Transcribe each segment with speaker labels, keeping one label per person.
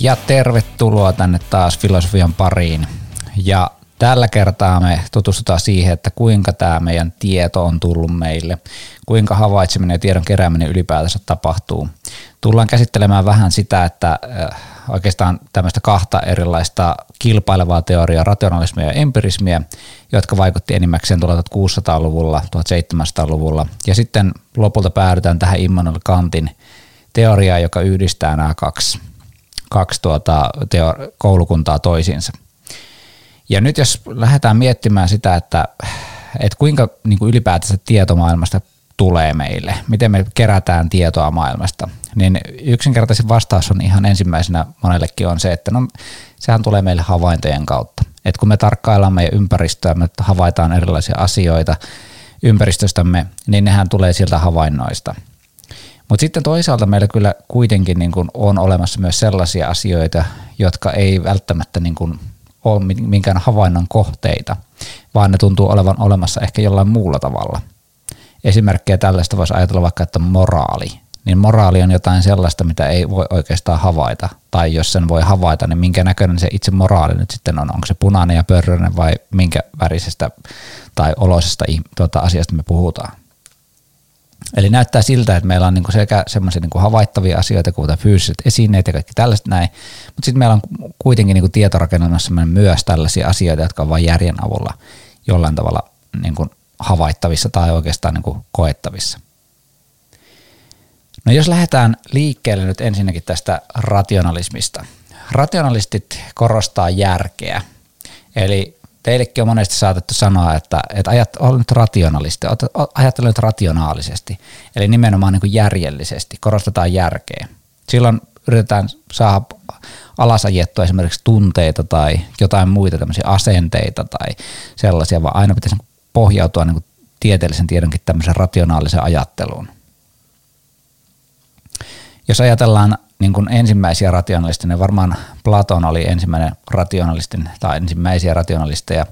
Speaker 1: Ja tervetuloa tänne taas filosofian pariin. Ja tällä kertaa me tutustutaan siihen, että kuinka tämä meidän tieto on tullut meille, kuinka havaitseminen ja tiedon kerääminen ylipäätänsä tapahtuu. Tullaan käsittelemään vähän sitä, että äh, oikeastaan tämmöistä kahta erilaista kilpailevaa teoriaa, rationalismia ja empirismiä, jotka vaikutti enimmäkseen 1600-luvulla, 1700-luvulla. Ja sitten lopulta päädytään tähän Immanuel Kantin teoriaan, joka yhdistää nämä kaksi kaksi tuota teo- koulukuntaa toisiinsa. Ja nyt jos lähdetään miettimään sitä, että, että kuinka niin kuin ylipäätänsä tietomaailmasta tulee meille, miten me kerätään tietoa maailmasta, niin yksinkertaisin vastaus on ihan ensimmäisenä monellekin on se, että no, sehän tulee meille havaintojen kautta. Et kun me tarkkaillaan meidän ympäristöä, me havaitaan erilaisia asioita ympäristöstämme, niin nehän tulee sieltä havainnoista – mutta sitten toisaalta meillä kyllä kuitenkin niin kuin on olemassa myös sellaisia asioita, jotka ei välttämättä niin kuin ole minkään havainnon kohteita, vaan ne tuntuu olevan olemassa ehkä jollain muulla tavalla. Esimerkkejä tällaista voisi ajatella vaikka, että moraali. Niin moraali on jotain sellaista, mitä ei voi oikeastaan havaita. Tai jos sen voi havaita, niin minkä näköinen se itse moraali nyt sitten on. Onko se punainen ja pörröinen vai minkä värisestä tai oloisesta tuota asiasta me puhutaan. Eli näyttää siltä, että meillä on niinku sekä semmoisia niinku havaittavia asioita, kuten fyysiset esineet ja kaikki tällaiset näin, mutta sitten meillä on kuitenkin niinku tietorakennelmassa myös tällaisia asioita, jotka on vain järjen avulla jollain tavalla niinku havaittavissa tai oikeastaan niinku koettavissa. No jos lähdetään liikkeelle nyt ensinnäkin tästä rationalismista. Rationalistit korostaa järkeä. Eli teillekin on monesti saatettu sanoa, että, että ajat, ol nyt rationalisti, ajattele nyt rationaalisesti, eli nimenomaan niin kuin järjellisesti, korostetaan järkeä. Silloin yritetään saada alasajettua esimerkiksi tunteita tai jotain muita tämmöisiä asenteita tai sellaisia, vaan aina pitäisi pohjautua niin kuin tieteellisen tiedonkin tämmöisen rationaalisen ajatteluun. Jos ajatellaan niin kuin ensimmäisiä rationalisteja, varmaan Platon oli ensimmäinen rationalistin tai ensimmäisiä rationalisteja,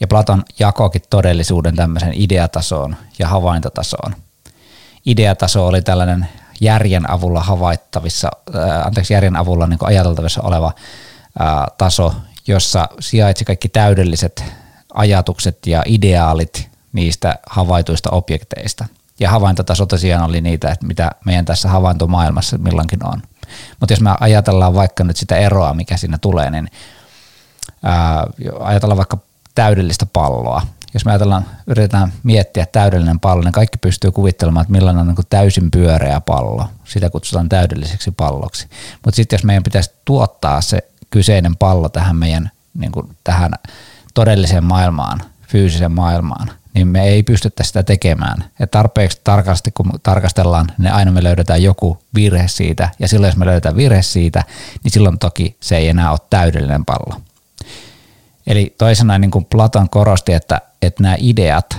Speaker 1: ja Platon jakoikin todellisuuden tämmöisen ideatasoon ja havaintotasoon. Ideataso oli tällainen järjen avulla havaittavissa, äh, anteeksi, järjen avulla niin ajateltavissa oleva ää, taso, jossa sijaitsi kaikki täydelliset ajatukset ja ideaalit niistä havaituista objekteista. Ja havaintotaso tosiaan oli niitä, että mitä meidän tässä havaintomaailmassa milloinkin on. Mutta jos me ajatellaan vaikka nyt sitä eroa, mikä siinä tulee, niin ää, ajatellaan vaikka täydellistä palloa. Jos me ajatellaan, yritetään miettiä täydellinen pallo, niin kaikki pystyy kuvittelemaan, että millainen on niin täysin pyöreä pallo. Sitä kutsutaan täydelliseksi palloksi. Mutta sitten jos meidän pitäisi tuottaa se kyseinen pallo tähän meidän niin kuin tähän todelliseen maailmaan, fyysiseen maailmaan, niin me ei pystytä sitä tekemään. Ja tarpeeksi tarkasti kun tarkastellaan, niin aina me löydetään joku virhe siitä, ja silloin jos me löydetään virhe siitä, niin silloin toki se ei enää ole täydellinen pallo. Eli toisena niin kuin Platon korosti, että, että nämä ideat,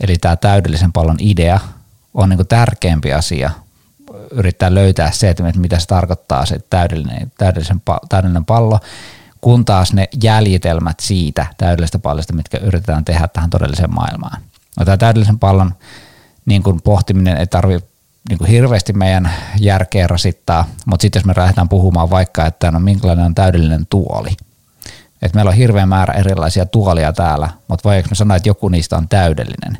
Speaker 1: eli tämä täydellisen pallon idea, on niin kuin tärkeämpi asia yrittää löytää se, että mitä se tarkoittaa se täydellinen, täydellisen, täydellinen pallo, kun taas ne jäljitelmät siitä täydellisestä pallosta, mitkä yritetään tehdä tähän todelliseen maailmaan. No, tämä täydellisen pallon niin kuin pohtiminen ei tarvitse niin kuin hirveästi meidän järkeä rasittaa, mutta sitten jos me lähdetään puhumaan vaikka, että no minkälainen on täydellinen tuoli, että meillä on hirveä määrä erilaisia tuolia täällä, mutta voiko me sanoa, että joku niistä on täydellinen.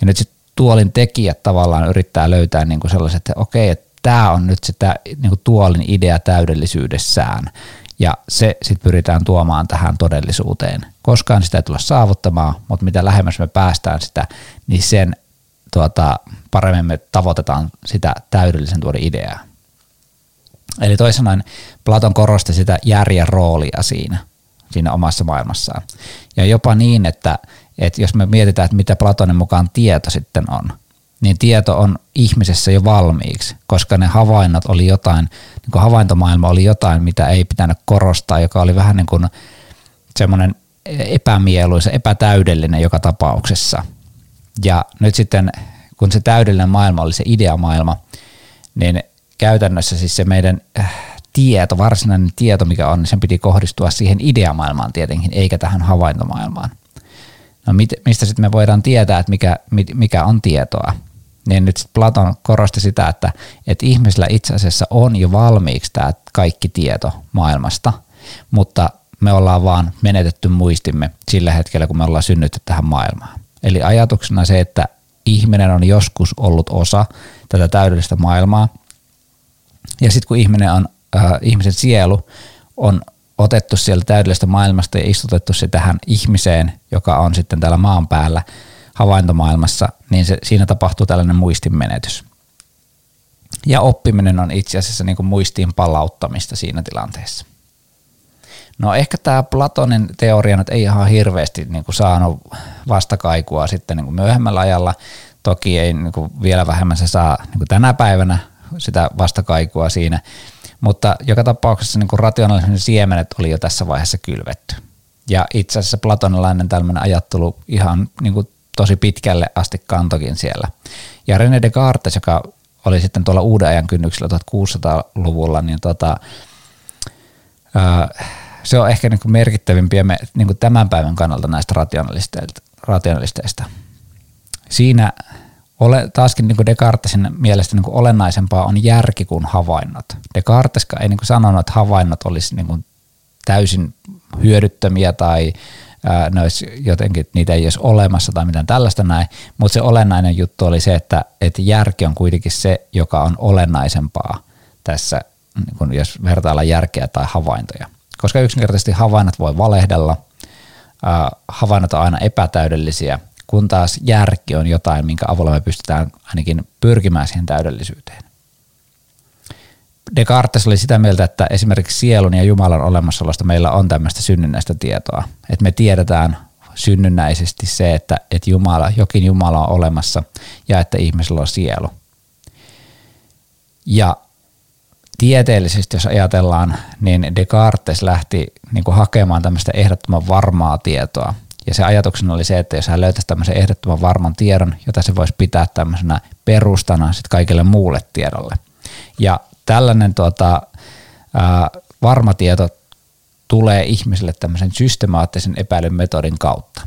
Speaker 1: Ja nyt sitten tuolin tekijät tavallaan yrittää löytää niin kuin sellaiset, että okei, että tämä on nyt sitä niin kuin tuolin idea täydellisyydessään. Ja se sitten pyritään tuomaan tähän todellisuuteen. Koskaan sitä ei tulla saavuttamaan, mutta mitä lähemmäs me päästään sitä, niin sen tuota, paremmin me tavoitetaan sitä täydellisen tuoden ideaa. Eli toisin sanoen Platon korosti sitä järjen roolia siinä, siinä omassa maailmassaan. Ja jopa niin, että, että jos me mietitään, että mitä Platonin mukaan tieto sitten on, niin tieto on ihmisessä jo valmiiksi, koska ne havainnot oli jotain, niin kuin havaintomaailma oli jotain, mitä ei pitänyt korostaa, joka oli vähän niin kuin semmoinen epämieluisa, epätäydellinen joka tapauksessa. Ja nyt sitten, kun se täydellinen maailma oli se ideamaailma, niin käytännössä siis se meidän äh, tieto, varsinainen tieto mikä on, niin sen piti kohdistua siihen ideamaailmaan tietenkin, eikä tähän havaintomaailmaan. No mit, mistä sitten me voidaan tietää, että mikä, mikä on tietoa? Niin nyt sit Platon korosti sitä, että, että ihmisillä itse asiassa on jo valmiiksi tämä kaikki tieto maailmasta, mutta me ollaan vaan menetetty muistimme sillä hetkellä, kun me ollaan synnytty tähän maailmaan. Eli ajatuksena se, että ihminen on joskus ollut osa tätä täydellistä maailmaa, ja sitten kun ihminen on, äh, ihmisen sielu on otettu sieltä täydellisestä maailmasta ja istutettu se tähän ihmiseen, joka on sitten täällä maan päällä havaintomaailmassa, niin se, siinä tapahtuu tällainen muistinmenetys. Ja oppiminen on itse asiassa niin kuin muistiin palauttamista siinä tilanteessa. No ehkä tämä Platonin teoria nyt ei ihan hirveästi niin kuin saanut vastakaikua sitten niin kuin myöhemmällä ajalla. Toki ei niin kuin vielä vähemmän se saa niin kuin tänä päivänä sitä vastakaikua siinä, mutta joka tapauksessa niin kuin siemenet oli jo tässä vaiheessa kylvetty. Ja itse asiassa platonilainen tällainen ajattelu ihan niin kuin tosi pitkälle asti kantokin siellä. Ja René Descartes, joka oli sitten tuolla uuden ajan kynnyksellä 1600-luvulla, niin tota, se on ehkä niin merkittävimpiä me, niin tämän päivän kannalta näistä rationalisteista. Siinä ole, taaskin niin Descartesin mielestä niin olennaisempaa on järki kuin havainnot. Descartes ei niin sanonut, että havainnot olisi niin täysin hyödyttömiä tai ne olisi jotenkin, niitä ei olisi olemassa tai mitään tällaista näin, mutta se olennainen juttu oli se, että, että järki on kuitenkin se, joka on olennaisempaa tässä, niin kuin jos vertaillaan järkeä tai havaintoja. Koska yksinkertaisesti havainnot voi valehdella, havainnot on aina epätäydellisiä – kun taas järki on jotain, minkä avulla me pystytään ainakin pyrkimään siihen täydellisyyteen. Descartes oli sitä mieltä, että esimerkiksi sielun ja Jumalan olemassaolosta meillä on tämmöistä synnynnäistä tietoa, että me tiedetään synnynnäisesti se, että, että Jumala, jokin Jumala on olemassa ja että ihmisellä on sielu. Ja tieteellisesti, jos ajatellaan, niin Descartes lähti niin hakemaan tämmöistä ehdottoman varmaa tietoa, ja se ajatuksena oli se, että jos hän löytäisi tämmöisen ehdottoman varman tiedon, jota se voisi pitää tämmöisenä perustana sit kaikille muulle tiedolle. Ja tällainen tuota, ää, varma tieto tulee ihmisille tämmöisen systemaattisen epäilyn metodin kautta.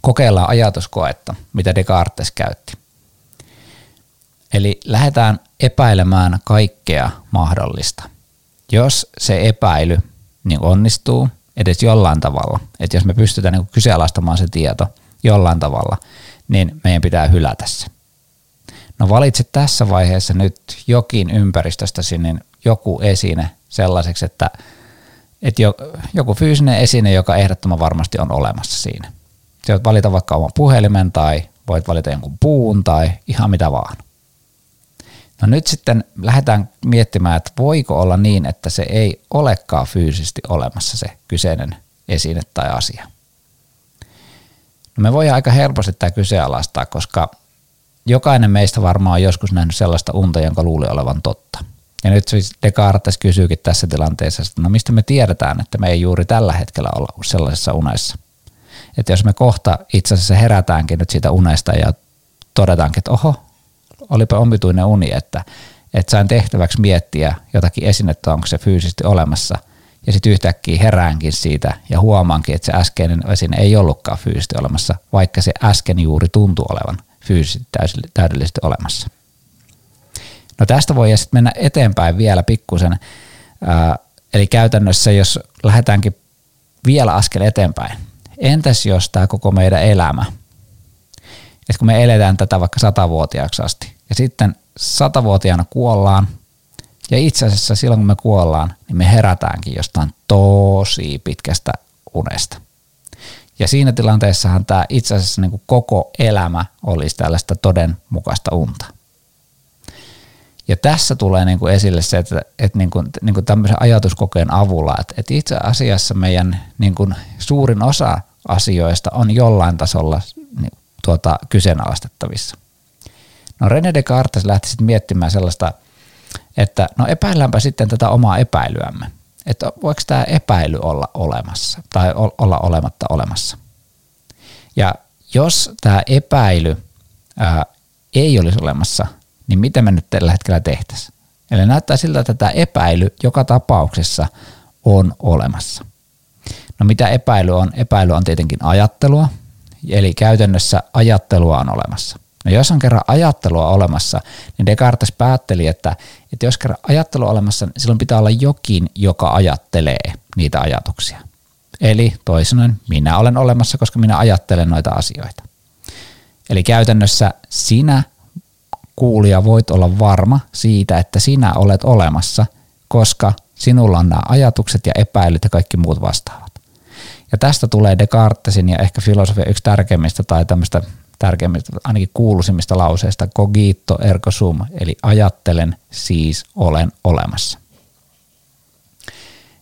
Speaker 1: Kokeillaan ajatuskoetta, mitä Descartes käytti. Eli lähdetään epäilemään kaikkea mahdollista. Jos se epäily niin onnistuu – edes jollain tavalla, että jos me pystytään niin kyseenalaistamaan se tieto jollain tavalla, niin meidän pitää hylätä se. No valitse tässä vaiheessa nyt jokin ympäristöstä sinne joku esine sellaiseksi, että, että joku fyysinen esine, joka ehdottoman varmasti on olemassa siinä. Se voit valita vaikka oman puhelimen tai voit valita jonkun puun tai ihan mitä vaan. No nyt sitten lähdetään miettimään, että voiko olla niin, että se ei olekaan fyysisesti olemassa se kyseinen esine tai asia. No me voidaan aika helposti tämä kyseenalaistaa, koska jokainen meistä varmaan on joskus nähnyt sellaista unta, jonka luuli olevan totta. Ja nyt siis Descartes kysyykin tässä tilanteessa, että no mistä me tiedetään, että me ei juuri tällä hetkellä olla sellaisessa unessa. Että jos me kohta itse asiassa herätäänkin nyt siitä unesta ja todetaankin, että oho, olipa omituinen uni, että, että sain tehtäväksi miettiä jotakin esinettä, onko se fyysisesti olemassa, ja sitten yhtäkkiä heräänkin siitä ja huomaankin, että se äskeinen esine ei ollutkaan fyysisesti olemassa, vaikka se äsken juuri tuntuu olevan fyysisesti täydellisesti olemassa. No tästä voi sitten mennä eteenpäin vielä pikkusen, eli käytännössä jos lähdetäänkin vielä askel eteenpäin, entäs jos tämä koko meidän elämä – että kun me eletään tätä vaikka satavuotiaaksi asti ja sitten satavuotiaana kuollaan ja itse asiassa silloin kun me kuollaan, niin me herätäänkin jostain tosi pitkästä unesta. Ja siinä tilanteessahan tämä itse asiassa niin kuin koko elämä olisi tällaista todenmukaista unta. Ja tässä tulee niin kuin esille se, että, että niin kuin, niin kuin tämmöisen ajatuskokeen avulla, että, että itse asiassa meidän niin kuin suurin osa asioista on jollain tasolla niin tuota, kyseenalaistettavissa. No René Descartes lähti sitten miettimään sellaista, että no epäilläänpä sitten tätä omaa epäilyämme, että voiko tämä epäily olla olemassa tai olla olematta olemassa. Ja jos tämä epäily ää, ei olisi olemassa, niin mitä me nyt tällä hetkellä tehtäisiin? Eli näyttää siltä, että tämä epäily joka tapauksessa on olemassa. No mitä epäily on? Epäily on tietenkin ajattelua, Eli käytännössä ajattelua on olemassa. No jos on kerran ajattelua olemassa, niin Descartes päätteli, että, että jos kerran ajattelu on olemassa, niin silloin pitää olla jokin, joka ajattelee niitä ajatuksia. Eli toisin minä olen olemassa, koska minä ajattelen noita asioita. Eli käytännössä sinä kuulija voit olla varma siitä, että sinä olet olemassa, koska sinulla on nämä ajatukset ja epäilyt ja kaikki muut vastaavat. Ja tästä tulee Descartesin ja ehkä filosofia yksi tärkeimmistä tai tämmöistä tärkeimmistä, ainakin kuuluisimmista lauseista, cogito ergo sum, eli ajattelen, siis olen olemassa.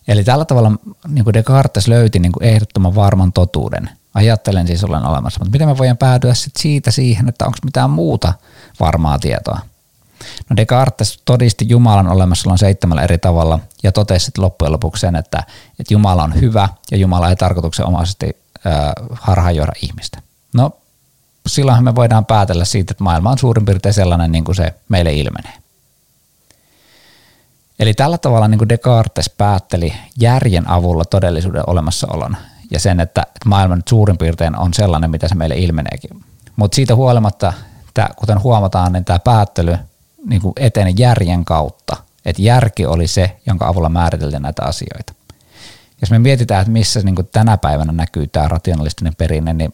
Speaker 1: Eli tällä tavalla niin kuin Descartes löyti niin kuin ehdottoman varman totuuden. Ajattelen siis olen olemassa, mutta miten me voidaan päätyä sit siitä siihen, että onko mitään muuta varmaa tietoa? No Descartes todisti Jumalan olemassaolon seitsemällä eri tavalla ja totesi sitten loppujen lopuksi sen, että, että Jumala on hyvä ja Jumala ei tarkoituksenomaisesti äh, harhaanjohda ihmistä. Silloinhan me voidaan päätellä siitä, että maailma on suurin piirtein sellainen niin kuin se meille ilmenee. Eli tällä tavalla niin kuin Descartes päätteli järjen avulla todellisuuden olemassaolon ja sen, että maailma nyt suurin piirtein on sellainen, mitä se meille ilmeneekin. Mutta siitä huolimatta, että kuten huomataan, niin tämä päättely niin kuin eteni järjen kautta. Että järki oli se, jonka avulla määriteltiin näitä asioita. Jos me mietitään, että missä niin kuin tänä päivänä näkyy tämä rationalistinen perinne, niin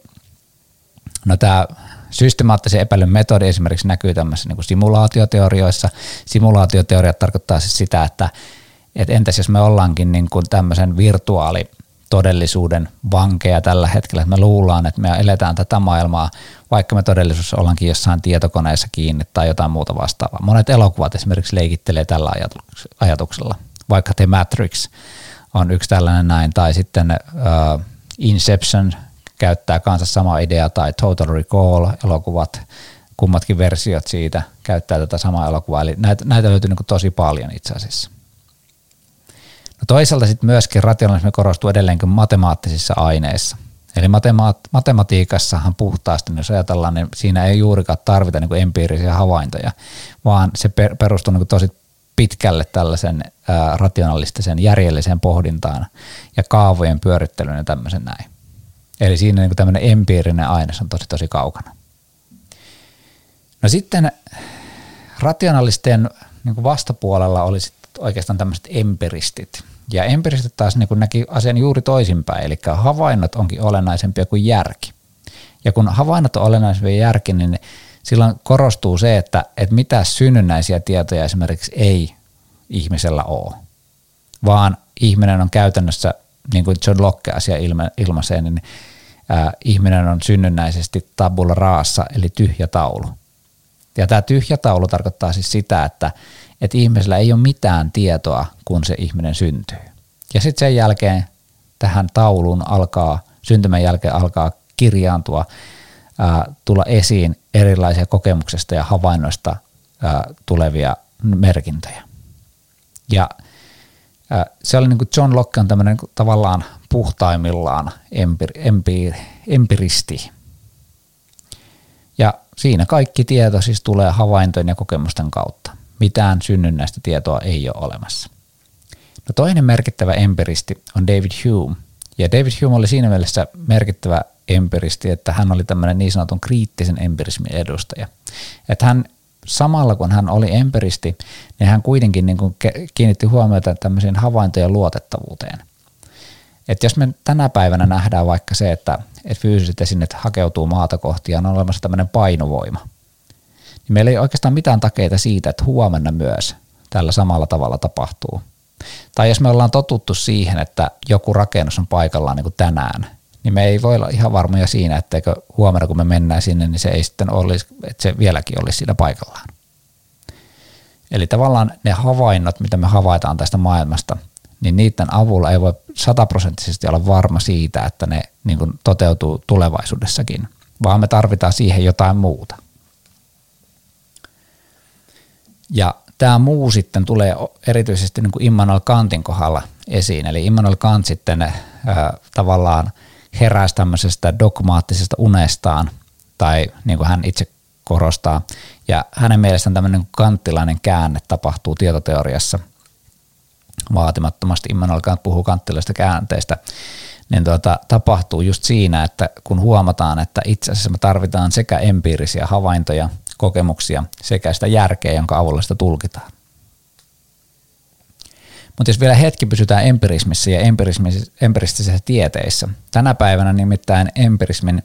Speaker 1: no tämä systemaattisen epäilyn metodi esimerkiksi näkyy tämmöisissä niin simulaatioteorioissa. Simulaatioteoriat tarkoittaa siis sitä, että, että entäs jos me ollaankin niin kuin tämmöisen virtuaali todellisuuden vankeja tällä hetkellä, että me luullaan, että me eletään tätä maailmaa, vaikka me todellisuudessa ollaankin jossain tietokoneessa kiinni tai jotain muuta vastaavaa. Monet elokuvat esimerkiksi leikittelee tällä ajatuksella, vaikka The Matrix on yksi tällainen näin, tai sitten uh, Inception käyttää kanssa sama idea, tai Total Recall elokuvat, kummatkin versiot siitä käyttää tätä samaa elokuvaa, eli näitä, näitä löytyy niin tosi paljon itse asiassa. No toisaalta sitten myöskin rationalismi korostuu edelleenkin matemaattisissa aineissa. Eli matemaat- matematiikassahan puhtaasti, jos ajatellaan, niin siinä ei juurikaan tarvita niin empiirisiä havaintoja, vaan se per- perustuu niin tosi pitkälle tällaisen rationalistisen järjelliseen pohdintaan ja kaavojen pyörittelyyn ja tämmöisen näin. Eli siinä niin tämmöinen empiirinen aines on tosi tosi kaukana. No sitten rationalistien niin vastapuolella oli oikeastaan tämmöiset empiristit. Ja empiristit taas niin näki asian juuri toisinpäin, eli havainnot onkin olennaisempia kuin järki. Ja kun havainnot on olennaisempia järki, niin silloin korostuu se, että, että mitä synnynnäisiä tietoja esimerkiksi ei ihmisellä ole, vaan ihminen on käytännössä, niin kuin John Locke asia ilma, ilmaisee, niin ää, ihminen on synnynnäisesti tabula raassa, eli tyhjä taulu. Ja tämä tyhjä taulu tarkoittaa siis sitä, että että ihmisellä ei ole mitään tietoa, kun se ihminen syntyy. Ja sitten sen jälkeen tähän tauluun alkaa, syntymän jälkeen alkaa kirjaantua, ää, tulla esiin erilaisia kokemuksesta ja havainnoista ää, tulevia merkintöjä. Ja se oli niin kuin John Locke on tämmöinen niin tavallaan puhtaimmillaan empir, empir, empiristi. Ja siinä kaikki tieto siis tulee havaintojen ja kokemusten kautta mitään synnynnäistä tietoa ei ole olemassa. No toinen merkittävä empiristi on David Hume, ja David Hume oli siinä mielessä merkittävä empiristi, että hän oli tämmöinen niin sanotun kriittisen empirismin edustaja. Että hän samalla kun hän oli empiristi, niin hän kuitenkin niin kuin kiinnitti huomiota tämmöiseen havaintojen luotettavuuteen. Että jos me tänä päivänä nähdään vaikka se, että, että fyysiset esineet hakeutuu maata kohti ja on olemassa tämmöinen painovoima – niin meillä ei oikeastaan mitään takeita siitä, että huomenna myös tällä samalla tavalla tapahtuu. Tai jos me ollaan totuttu siihen, että joku rakennus on paikallaan niin kuin tänään, niin me ei voi olla ihan varmoja siinä, etteikö huomenna kun me mennään sinne, niin se ei sitten olisi, että se vieläkin olisi siinä paikallaan. Eli tavallaan ne havainnot, mitä me havaitaan tästä maailmasta, niin niiden avulla ei voi sataprosenttisesti olla varma siitä, että ne niin kuin toteutuu tulevaisuudessakin, vaan me tarvitaan siihen jotain muuta. Ja tämä muu sitten tulee erityisesti niin kuin Immanuel Kantin kohdalla esiin. Eli Immanuel Kant sitten äh, tavallaan heräsi tämmöisestä dogmaattisesta unestaan, tai niin kuin hän itse korostaa. Ja hänen mielestään tämmöinen kanttilainen käänne tapahtuu tietoteoriassa vaatimattomasti. Immanuel Kant puhuu kanttilaisesta käänteestä. niin tuota, tapahtuu just siinä, että kun huomataan, että itse asiassa me tarvitaan sekä empiirisiä havaintoja, kokemuksia sekä sitä järkeä, jonka avulla sitä tulkitaan. Mutta jos vielä hetki pysytään empirismissä ja empiristisissä tieteissä, tänä päivänä nimittäin empirismin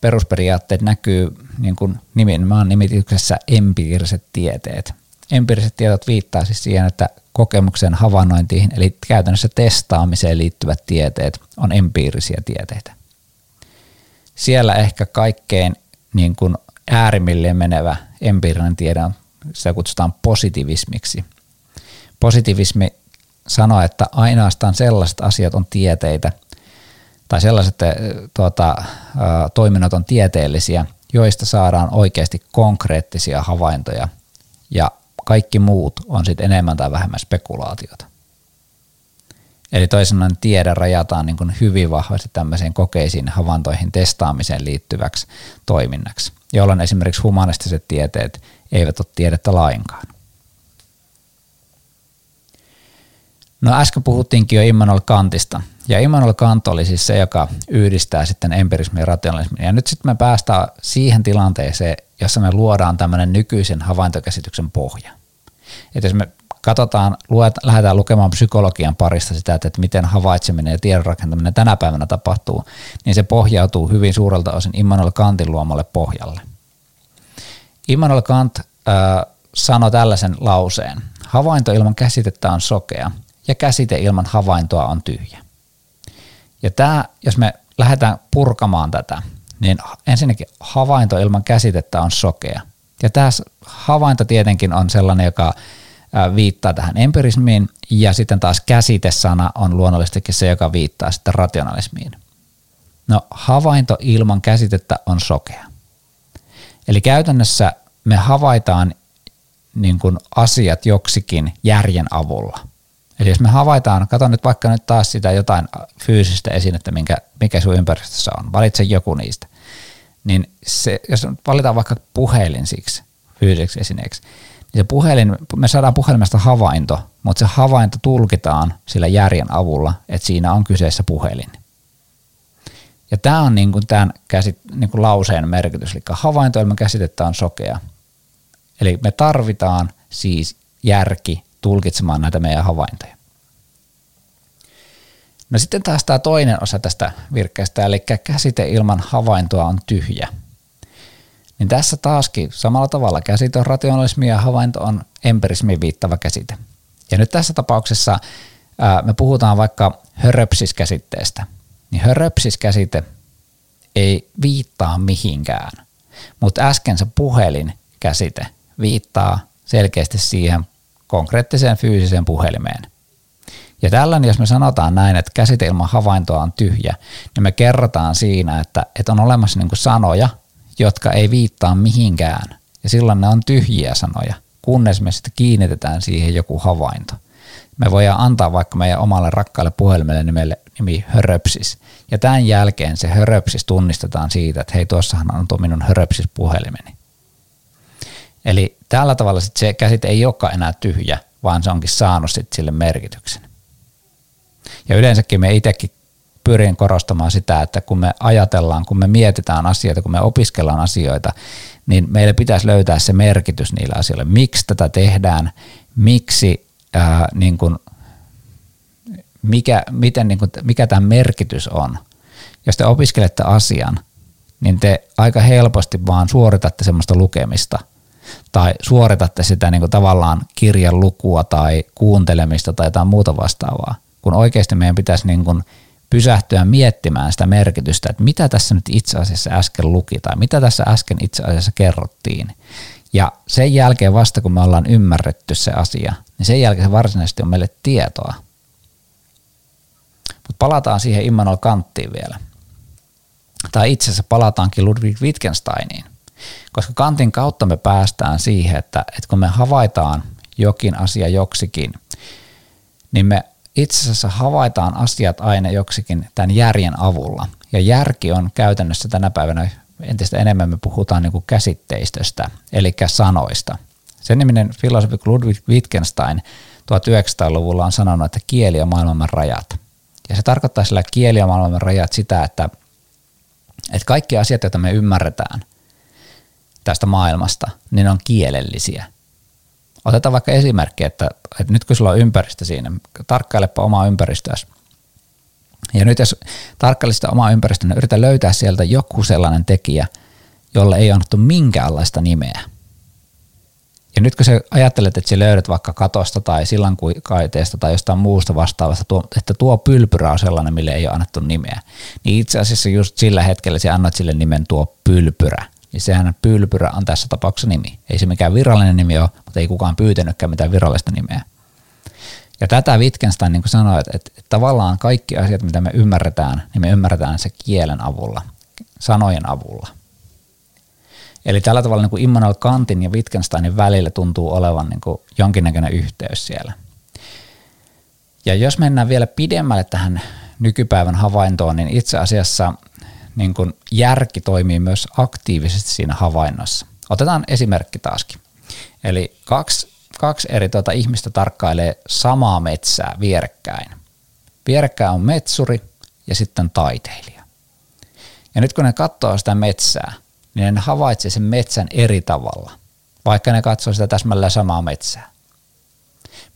Speaker 1: perusperiaatteet näkyy niin kuin nimenomaan nimityksessä empiiriset tieteet. Empiiriset tiedot viittaa siis siihen, että kokemuksen havainnointiin, eli käytännössä testaamiseen liittyvät tieteet on empiirisiä tieteitä. Siellä ehkä kaikkein niin kuin äärimmilleen menevä empiirinen tiede on, sitä kutsutaan positivismiksi. Positivismi sanoo, että ainoastaan sellaiset asiat on tieteitä, tai sellaiset tuota, toiminnot on tieteellisiä, joista saadaan oikeasti konkreettisia havaintoja ja kaikki muut on sitten enemmän tai vähemmän spekulaatiota. Eli toisin sanoen tiede rajataan niin kuin hyvin vahvasti tämmöisiin kokeisiin, havaintoihin, testaamiseen liittyväksi toiminnaksi, jolloin esimerkiksi humanistiset tieteet eivät ole tiedettä lainkaan. No äsken puhuttiinkin jo Immanuel Kantista, ja Immanuel Kant oli siis se, joka yhdistää sitten empirismin ja rationalismin. Ja nyt sitten me päästään siihen tilanteeseen, jossa me luodaan tämmöinen nykyisen havaintokäsityksen pohja. Että jos me katsotaan, luet, lähdetään lukemaan psykologian parista sitä, että miten havaitseminen ja tiedon rakentaminen tänä päivänä tapahtuu, niin se pohjautuu hyvin suurelta osin Immanuel Kantin luomalle pohjalle. Immanuel Kant äh, sanoi tällaisen lauseen. Havainto ilman käsitettä on sokea ja käsite ilman havaintoa on tyhjä. Ja tämä, jos me lähdetään purkamaan tätä, niin ensinnäkin havainto ilman käsitettä on sokea. Ja tämä havainto tietenkin on sellainen, joka viittaa tähän empirismiin, ja sitten taas käsitesana on luonnollisestikin se, joka viittaa sitten rationalismiin. No havainto ilman käsitettä on sokea. Eli käytännössä me havaitaan niin kuin asiat joksikin järjen avulla – Eli jos me havaitaan, kato nyt vaikka nyt taas sitä jotain fyysistä esinettä, minkä, mikä sun ympäristössä on, valitse joku niistä, niin se, jos valitaan vaikka puhelin siksi fyysiseksi esineeksi, niin se puhelin, me saadaan puhelimesta havainto, mutta se havainto tulkitaan sillä järjen avulla, että siinä on kyseessä puhelin. Ja tämä on niin kuin tämän käsit, niin kuin lauseen merkitys, eli havainto ilman käsitettä on sokea. Eli me tarvitaan siis järki tulkitsemaan näitä meidän havaintoja. No sitten taas tämä toinen osa tästä virkkeestä, eli käsite ilman havaintoa on tyhjä. Niin tässä taaskin samalla tavalla käsite on rationalismi ja havainto on empirismiin viittava käsite. Ja nyt tässä tapauksessa ää, me puhutaan vaikka höröpsis-käsitteestä. Niin höröpsis-käsite ei viittaa mihinkään, mutta äsken se puhelin-käsite viittaa selkeästi siihen konkreettiseen fyysiseen puhelimeen. Ja tällainen, jos me sanotaan näin, että käsite ilman havaintoa on tyhjä, niin me kerrotaan siinä, että, että on olemassa niin sanoja, jotka ei viittaa mihinkään. Ja silloin ne on tyhjiä sanoja, kunnes me sitten kiinnitetään siihen joku havainto. Me voidaan antaa vaikka meidän omalle rakkaalle puhelimelle nimelle nimi höröpsis. Ja tämän jälkeen se höröpsis tunnistetaan siitä, että hei tuossahan on tuo minun höröpsis puhelimeni. Eli tällä tavalla sit se käsite ei olekaan enää tyhjä, vaan se onkin saanut sit sille merkityksen. Ja yleensäkin me itsekin pyrin korostamaan sitä, että kun me ajatellaan, kun me mietitään asioita, kun me opiskellaan asioita, niin meille pitäisi löytää se merkitys niillä asioilla. Miksi tätä tehdään, miksi, ää, niin kuin, mikä, miten, niin kuin, mikä tämä merkitys on. Jos te opiskelette asian, niin te aika helposti vaan suoritatte semmoista lukemista – tai suoritatte sitä niin kuin tavallaan kirjan lukua tai kuuntelemista tai jotain muuta vastaavaa, kun oikeasti meidän pitäisi niin kuin pysähtyä miettimään sitä merkitystä, että mitä tässä nyt itse asiassa äsken luki tai mitä tässä äsken itse asiassa kerrottiin. Ja sen jälkeen vasta kun me ollaan ymmärretty se asia, niin sen jälkeen se varsinaisesti on meille tietoa. Mutta palataan siihen Immanuel Kanttiin vielä. Tai itse asiassa palataankin Ludwig Wittgensteiniin. Koska kantin kautta me päästään siihen, että, että kun me havaitaan jokin asia joksikin, niin me itse asiassa havaitaan asiat aina joksikin tämän järjen avulla. Ja järki on käytännössä tänä päivänä entistä enemmän me puhutaan niin kuin käsitteistöstä, eli sanoista. Sen niminen filosofi Ludwig Wittgenstein 1900-luvulla on sanonut, että kieli on maailman rajat. Ja se tarkoittaa sillä kieliomaailman rajat sitä, että, että kaikki asiat, joita me ymmärretään tästä maailmasta, niin on kielellisiä. Otetaan vaikka esimerkki, että, että nyt kun sulla on ympäristö siinä, tarkkailepa omaa ympäristöäsi. Ja nyt jos tarkkailisit sitä omaa ympäristöä, niin yritä löytää sieltä joku sellainen tekijä, jolle ei annettu minkäänlaista nimeä. Ja nyt kun sä ajattelet, että sä löydät vaikka katosta tai sillankaiteesta tai jostain muusta vastaavasta, että tuo pylpyrä on sellainen, mille ei ole annettu nimeä, niin itse asiassa just sillä hetkellä sä annat sille nimen tuo pylpyrä. Niin sehän pylpyrä on tässä tapauksessa nimi. Ei se mikään virallinen nimi ole, mutta ei kukaan pyytänytkään mitään virallista nimeä. Ja tätä Wittgenstein niin sanoi, että, että, tavallaan kaikki asiat, mitä me ymmärretään, niin me ymmärretään se kielen avulla, sanojen avulla – Eli tällä tavalla niin kuin Immanuel Kantin ja Wittgensteinin välillä tuntuu olevan niin kuin jonkinnäköinen yhteys siellä. Ja jos mennään vielä pidemmälle tähän nykypäivän havaintoon, niin itse asiassa niin kuin järki toimii myös aktiivisesti siinä havainnossa. Otetaan esimerkki taaskin. Eli kaksi, kaksi eri tuota ihmistä tarkkailee samaa metsää vierekkäin. Vierekkäin on metsuri ja sitten taiteilija. Ja nyt kun ne katsoo sitä metsää, niin ne havaitsee sen metsän eri tavalla, vaikka ne katsoo sitä täsmälleen samaa metsää.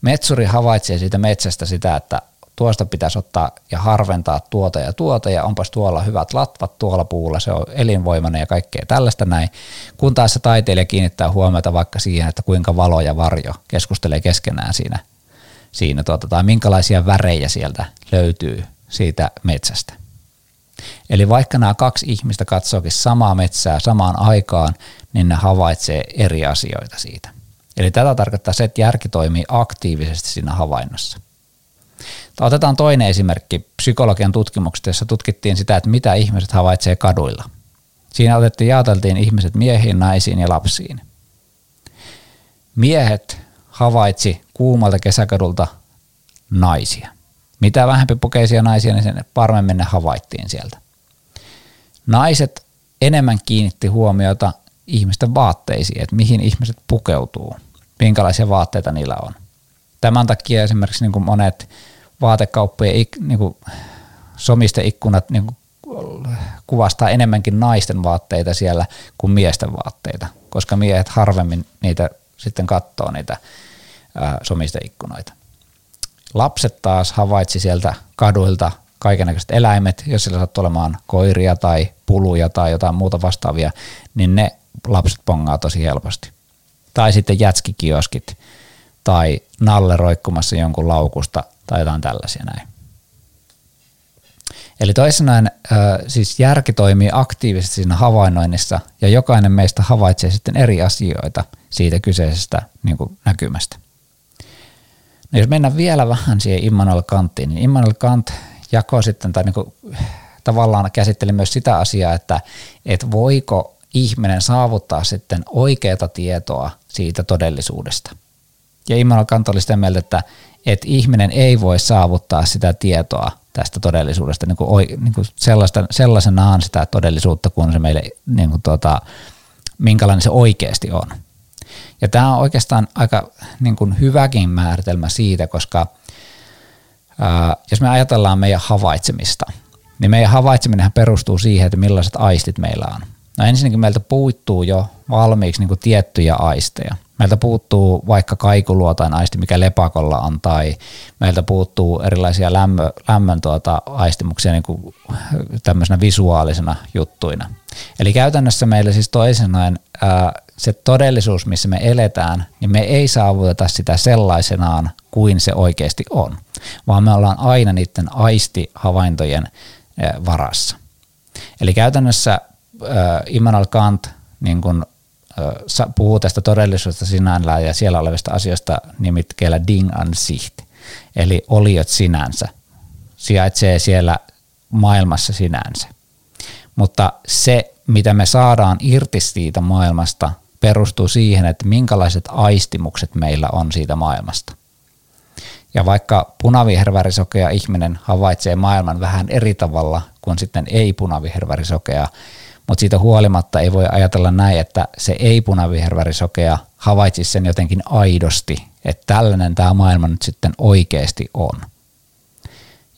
Speaker 1: Metsuri havaitsee siitä metsästä sitä, että tuosta pitäisi ottaa ja harventaa tuota ja tuota ja onpas tuolla hyvät latvat tuolla puulla, se on elinvoimainen ja kaikkea tällaista näin, kun taas se taiteilija kiinnittää huomiota vaikka siihen, että kuinka valo ja varjo keskustelee keskenään siinä, siinä tuota, tai minkälaisia värejä sieltä löytyy siitä metsästä. Eli vaikka nämä kaksi ihmistä katsookin samaa metsää samaan aikaan, niin ne havaitsee eri asioita siitä. Eli tätä tarkoittaa se, että järki toimii aktiivisesti siinä havainnossa. Otetaan toinen esimerkki psykologian tutkimuksesta, jossa tutkittiin sitä, että mitä ihmiset havaitsee kaduilla. Siinä otettiin jaoteltiin ihmiset miehiin, naisiin ja lapsiin. Miehet havaitsi kuumalta kesäkadulta naisia. Mitä vähempi pukeisia naisia, niin sen paremmin ne havaittiin sieltä. Naiset enemmän kiinnitti huomiota ihmisten vaatteisiin, että mihin ihmiset pukeutuu, minkälaisia vaatteita niillä on. Tämän takia esimerkiksi niin kuin monet vaatekauppojen niin kuin somisteikkunat niin kuin kuvastaa enemmänkin naisten vaatteita siellä kuin miesten vaatteita, koska miehet harvemmin niitä sitten katsoo niitä somisteikkunoita. Lapset taas havaitsi sieltä kaduilta kaikenlaiset eläimet, jos sillä sattuu olemaan koiria tai puluja tai jotain muuta vastaavia, niin ne lapset pongaa tosi helposti. Tai sitten jätskikioskit tai nalle roikkumassa jonkun laukusta tai jotain tällaisia näin. Eli toisinaan siis järki toimii aktiivisesti siinä havainnoinnissa ja jokainen meistä havaitsee sitten eri asioita siitä kyseisestä niin kuin näkymästä. No jos mennään vielä vähän siihen Immanuel Kanttiin, niin Immanuel Kant jakoi sitten tai niin kuin, tavallaan käsitteli myös sitä asiaa, että, että voiko ihminen saavuttaa sitten oikeaa tietoa siitä todellisuudesta. Ja Immanuel Kant oli sitä mieltä, että, että ihminen ei voi saavuttaa sitä tietoa tästä todellisuudesta niin kuin, niin kuin sellaista, sellaisenaan sitä todellisuutta, kun se meille, niin kuin tuota, minkälainen se oikeasti on. Ja tämä on oikeastaan aika niin kuin hyväkin määritelmä siitä, koska ää, jos me ajatellaan meidän havaitsemista, niin meidän havaitseminen perustuu siihen, että millaiset aistit meillä on. No ensinnäkin meiltä puuttuu jo valmiiksi niin kuin tiettyjä aisteja. Meiltä puuttuu vaikka kaikuluotain aisti, mikä lepakolla on, tai meiltä puuttuu erilaisia lämmö, lämmön tuota, aistimuksia niin kuin tämmöisenä visuaalisena juttuina. Eli käytännössä meillä siis toisenaan ää, se todellisuus, missä me eletään, niin me ei saavuteta sitä sellaisenaan kuin se oikeasti on, vaan me ollaan aina niiden aistihavaintojen varassa. Eli käytännössä Immanuel Kant niin äh, puhuu tästä todellisuudesta sinällään ja siellä olevista asioista nimitkeellä Ding an sich, eli oliot sinänsä, sijaitsee siellä maailmassa sinänsä. Mutta se, mitä me saadaan irti siitä maailmasta, perustuu siihen, että minkälaiset aistimukset meillä on siitä maailmasta. Ja vaikka punavihervärisokea ihminen havaitsee maailman vähän eri tavalla kuin sitten ei punavihervärisokea, mutta siitä huolimatta ei voi ajatella näin, että se ei punavihervärisokea havaitsisi sen jotenkin aidosti, että tällainen tämä maailma nyt sitten oikeasti on.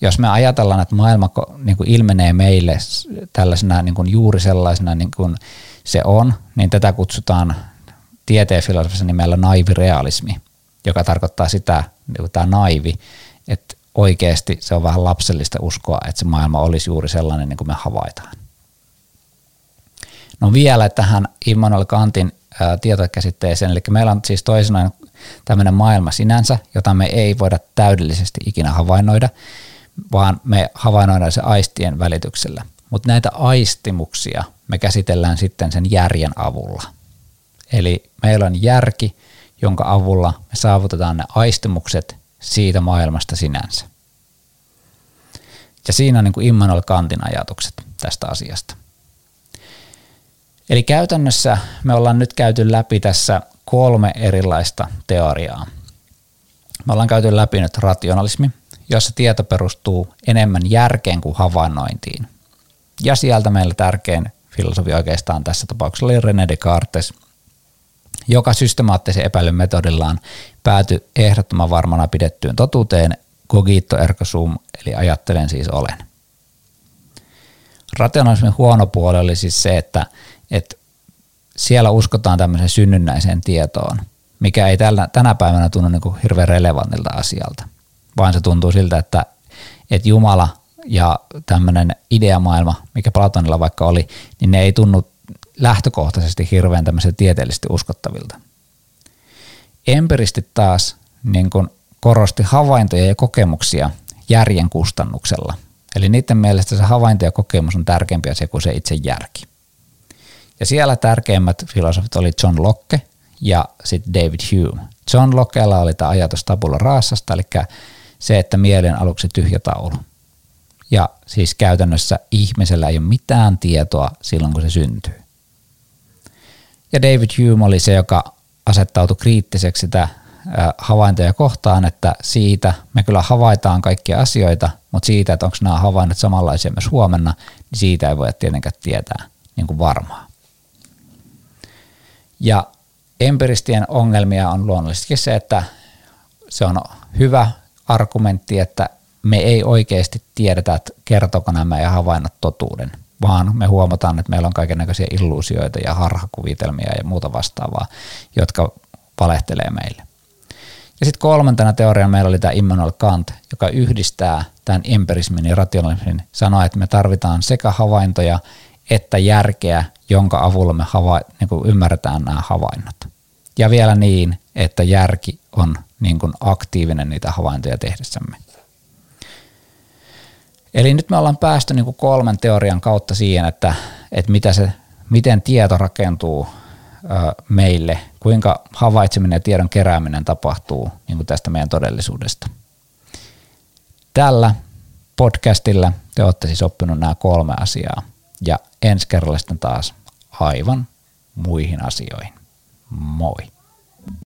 Speaker 1: jos me ajatellaan, että maailma niin kuin ilmenee meille tällaisena niin kuin juuri sellaisena niin kuin se on, niin tätä kutsutaan tieteen filosofissa nimellä naivirealismi, joka tarkoittaa sitä, niin tämä naivi, että oikeasti se on vähän lapsellista uskoa, että se maailma olisi juuri sellainen niin kuin me havaitaan. No vielä tähän Immanuel Kantin tietokäsitteeseen, eli meillä on siis toisenaan tämmöinen maailma sinänsä, jota me ei voida täydellisesti ikinä havainnoida, vaan me havainnoidaan se aistien välityksellä. Mutta näitä aistimuksia me käsitellään sitten sen järjen avulla. Eli meillä on järki, jonka avulla me saavutetaan ne aistimukset siitä maailmasta sinänsä. Ja siinä on niin kuin Immanuel Kantin ajatukset tästä asiasta. Eli käytännössä me ollaan nyt käyty läpi tässä kolme erilaista teoriaa. Me ollaan käyty läpi nyt rationalismi, jossa tieto perustuu enemmän järkeen kuin havainnointiin. Ja sieltä meillä tärkein filosofi oikeastaan tässä tapauksessa oli René Descartes, joka systemaattisen epäilyn metodillaan päätyi ehdottoman varmana pidettyyn totuuteen cogito ergo sum, eli ajattelen siis olen. Rationalismin huono puoli oli siis se, että, että siellä uskotaan tämmöiseen synnynnäiseen tietoon, mikä ei tällä, tänä päivänä tunnu niin kuin hirveän relevantilta asialta, vaan se tuntuu siltä, että, että Jumala ja tämmöinen ideamaailma, mikä Platonilla vaikka oli, niin ne ei tunnu lähtökohtaisesti hirveän tämmöisen tieteellisesti uskottavilta. Empiristit taas niin kuin korosti havaintoja ja kokemuksia järjen kustannuksella. Eli niiden mielestä se havainto ja kokemus on tärkeämpi asia kuin se itse järki. Ja siellä tärkeimmät filosofit oli John Locke ja sitten David Hume. John Lockella oli tämä ajatus tabula raasasta, eli se, että mielen aluksi tyhjä taulu. Ja siis käytännössä ihmisellä ei ole mitään tietoa silloin, kun se syntyy. Ja David Hume oli se, joka asettautui kriittiseksi sitä havaintoja kohtaan, että siitä me kyllä havaitaan kaikkia asioita, mutta siitä, että onko nämä havainnot samanlaisia myös huomenna, niin siitä ei voi tietenkään tietää niin kuin varmaa. Ja empiristien ongelmia on luonnollisesti se, että se on hyvä argumentti, että me ei oikeasti tiedetä, että kertoko nämä ja havainnot totuuden, vaan me huomataan, että meillä on kaikenlaisia illuusioita ja harhakuvitelmia ja muuta vastaavaa, jotka valehtelee meille. Ja sitten kolmantena teoriana meillä oli tämä Immanuel Kant, joka yhdistää tämän empirismin ja rationalismin, sanoa, että me tarvitaan sekä havaintoja että järkeä, jonka avulla me hava- niin kuin ymmärretään nämä havainnot. Ja vielä niin, että järki on niin kuin aktiivinen niitä havaintoja tehdessämme. Eli nyt me ollaan päästy niin kuin kolmen teorian kautta siihen, että, että mitä se, miten tieto rakentuu ö, meille, kuinka havaitseminen ja tiedon kerääminen tapahtuu niin kuin tästä meidän todellisuudesta. Tällä podcastilla te olette siis oppinut nämä kolme asiaa ja ensi kerralla sitten taas aivan muihin asioihin. Moi!